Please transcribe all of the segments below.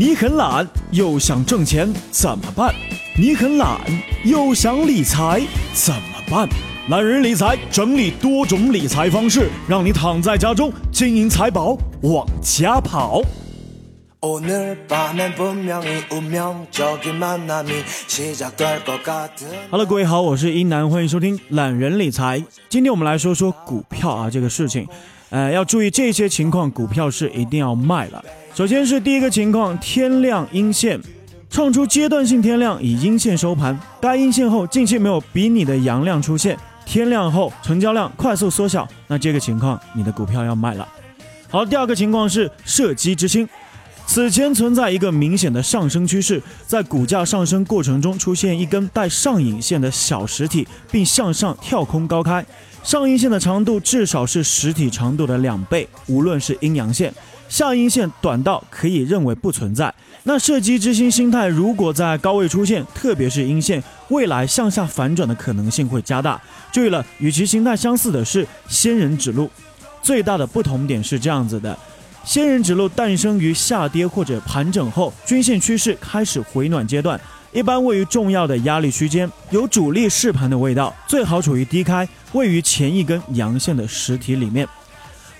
你很懒又想挣钱怎么办？你很懒又想理财怎么办？懒人理财整理多种理财方式，让你躺在家中，金银财宝往家跑。Hello，，各位好，我是一南，欢迎收听懒人理财。今天我们来说说股票啊这个事情，呃，要注意这些情况，股票是一定要卖了。首先是第一个情况，天量阴线，创出阶段性天量，以阴线收盘。该阴线后，近期没有比拟的阳量出现，天量后成交量快速缩小，那这个情况你的股票要卖了。好，第二个情况是射击之星，此前存在一个明显的上升趋势，在股价上升过程中出现一根带上影线的小实体，并向上跳空高开，上阴线的长度至少是实体长度的两倍，无论是阴阳线。下阴线短到可以认为不存在。那射击之星心态如果在高位出现，特别是阴线，未来向下反转的可能性会加大。注意了，与其心态相似的是仙人指路，最大的不同点是这样子的：仙人指路诞生于下跌或者盘整后，均线趋势开始回暖阶段，一般位于重要的压力区间，有主力试盘的味道，最好处于低开，位于前一根阳线的实体里面。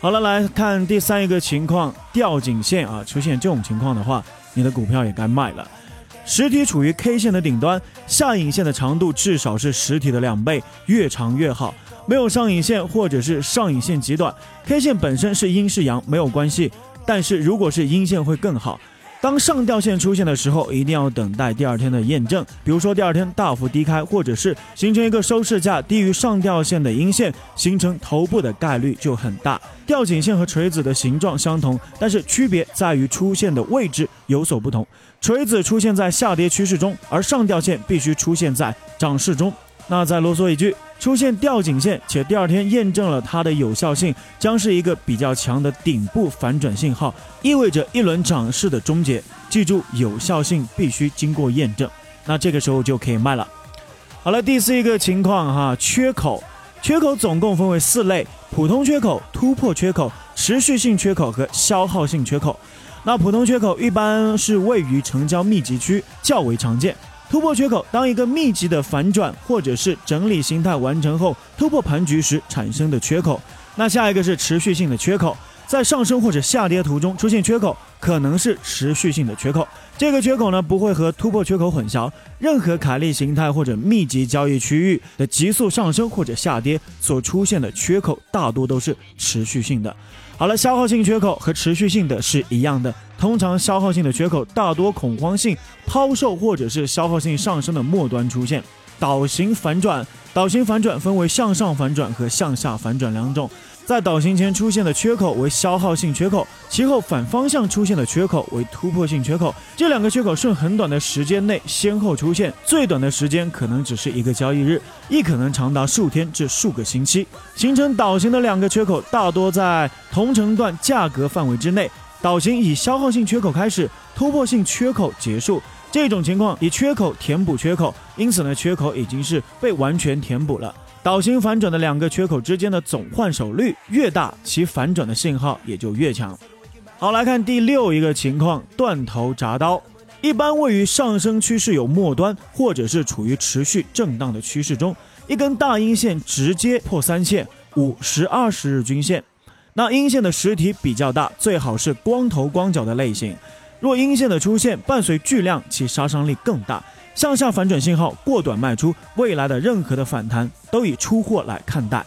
好了，来看第三一个情况，吊颈线啊，出现这种情况的话，你的股票也该卖了。实体处于 K 线的顶端，下影线的长度至少是实体的两倍，越长越好。没有上影线或者是上影线极短，K 线本身是阴是阳没有关系，但是如果是阴线会更好。当上吊线出现的时候，一定要等待第二天的验证。比如说第二天大幅低开，或者是形成一个收市价低于上吊线的阴线，形成头部的概率就很大。吊颈线和锤子的形状相同，但是区别在于出现的位置有所不同。锤子出现在下跌趋势中，而上吊线必须出现在涨势中。那再啰嗦一句。出现吊颈线，且第二天验证了它的有效性，将是一个比较强的顶部反转信号，意味着一轮涨势的终结。记住，有效性必须经过验证，那这个时候就可以卖了。好了，第四一个情况哈，缺口，缺口总共分为四类：普通缺口、突破缺口、持续性缺口和消耗性缺口。那普通缺口一般是位于成交密集区，较为常见。突破缺口，当一个密集的反转或者是整理形态完成后，突破盘局时产生的缺口。那下一个是持续性的缺口，在上升或者下跌途中出现缺口，可能是持续性的缺口。这个缺口呢不会和突破缺口混淆。任何凯利形态或者密集交易区域的急速上升或者下跌所出现的缺口，大多都是持续性的。好了，消耗性缺口和持续性的是一样的。通常消耗性的缺口大多恐慌性抛售或者是消耗性上升的末端出现。倒型反转，倒型反转分为向上反转和向下反转两种。在倒行前出现的缺口为消耗性缺口，其后反方向出现的缺口为突破性缺口。这两个缺口顺很短的时间内先后出现，最短的时间可能只是一个交易日，亦可能长达数天至数个星期。形成倒行的两个缺口大多在同程段价格范围之内。倒行以消耗性缺口开始，突破性缺口结束。这种情况以缺口填补缺口，因此呢，缺口已经是被完全填补了。倒行反转的两个缺口之间的总换手率越大，其反转的信号也就越强。好，来看第六一个情况，断头铡刀，一般位于上升趋势有末端，或者是处于持续震荡的趋势中，一根大阴线直接破三线、五十、二十日均线。那阴线的实体比较大，最好是光头光脚的类型。若阴线的出现伴随巨量，其杀伤力更大。向下反转信号过短卖出，未来的任何的反弹都以出货来看待。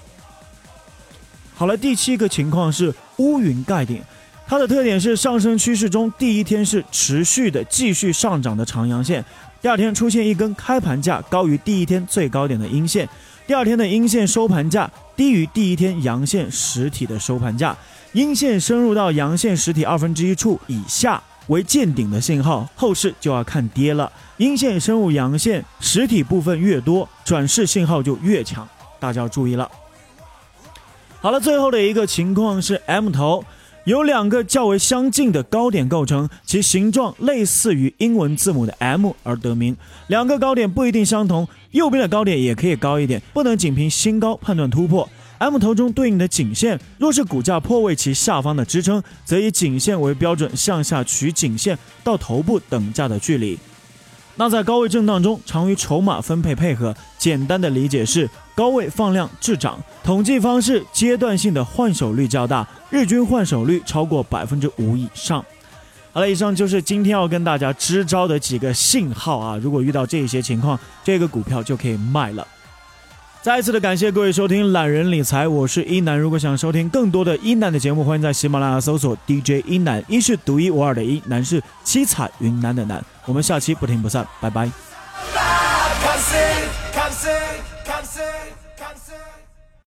好了，第七个情况是乌云盖顶，它的特点是上升趋势中第一天是持续的继续上涨的长阳线，第二天出现一根开盘价高于第一天最高点的阴线，第二天的阴线收盘价低于第一天阳线实体的收盘价，阴线深入到阳线实体二分之一处以下。为见顶的信号，后市就要看跌了。阴线深入阳线实体部分越多，转势信号就越强，大家要注意了。好了，最后的一个情况是 M 头，有两个较为相近的高点构成，其形状类似于英文字母的 M 而得名。两个高点不一定相同，右边的高点也可以高一点，不能仅凭新高判断突破。M 头中对应的颈线，若是股价破位其下方的支撑，则以颈线为标准向下取颈线到头部等价的距离。那在高位震荡中，常与筹码分配配合。简单的理解是高位放量滞涨。统计方式阶段性的换手率较大，日均换手率超过百分之五以上。好了，以上就是今天要跟大家支招的几个信号啊。如果遇到这些情况，这个股票就可以卖了。再一次的感谢各位收听懒人理财，我是一楠。如果想收听更多的一楠的节目，欢迎在喜马拉雅搜索 DJ 一楠，一是独一无二的一，楠是七彩云南的南。我们下期不听不散，拜拜。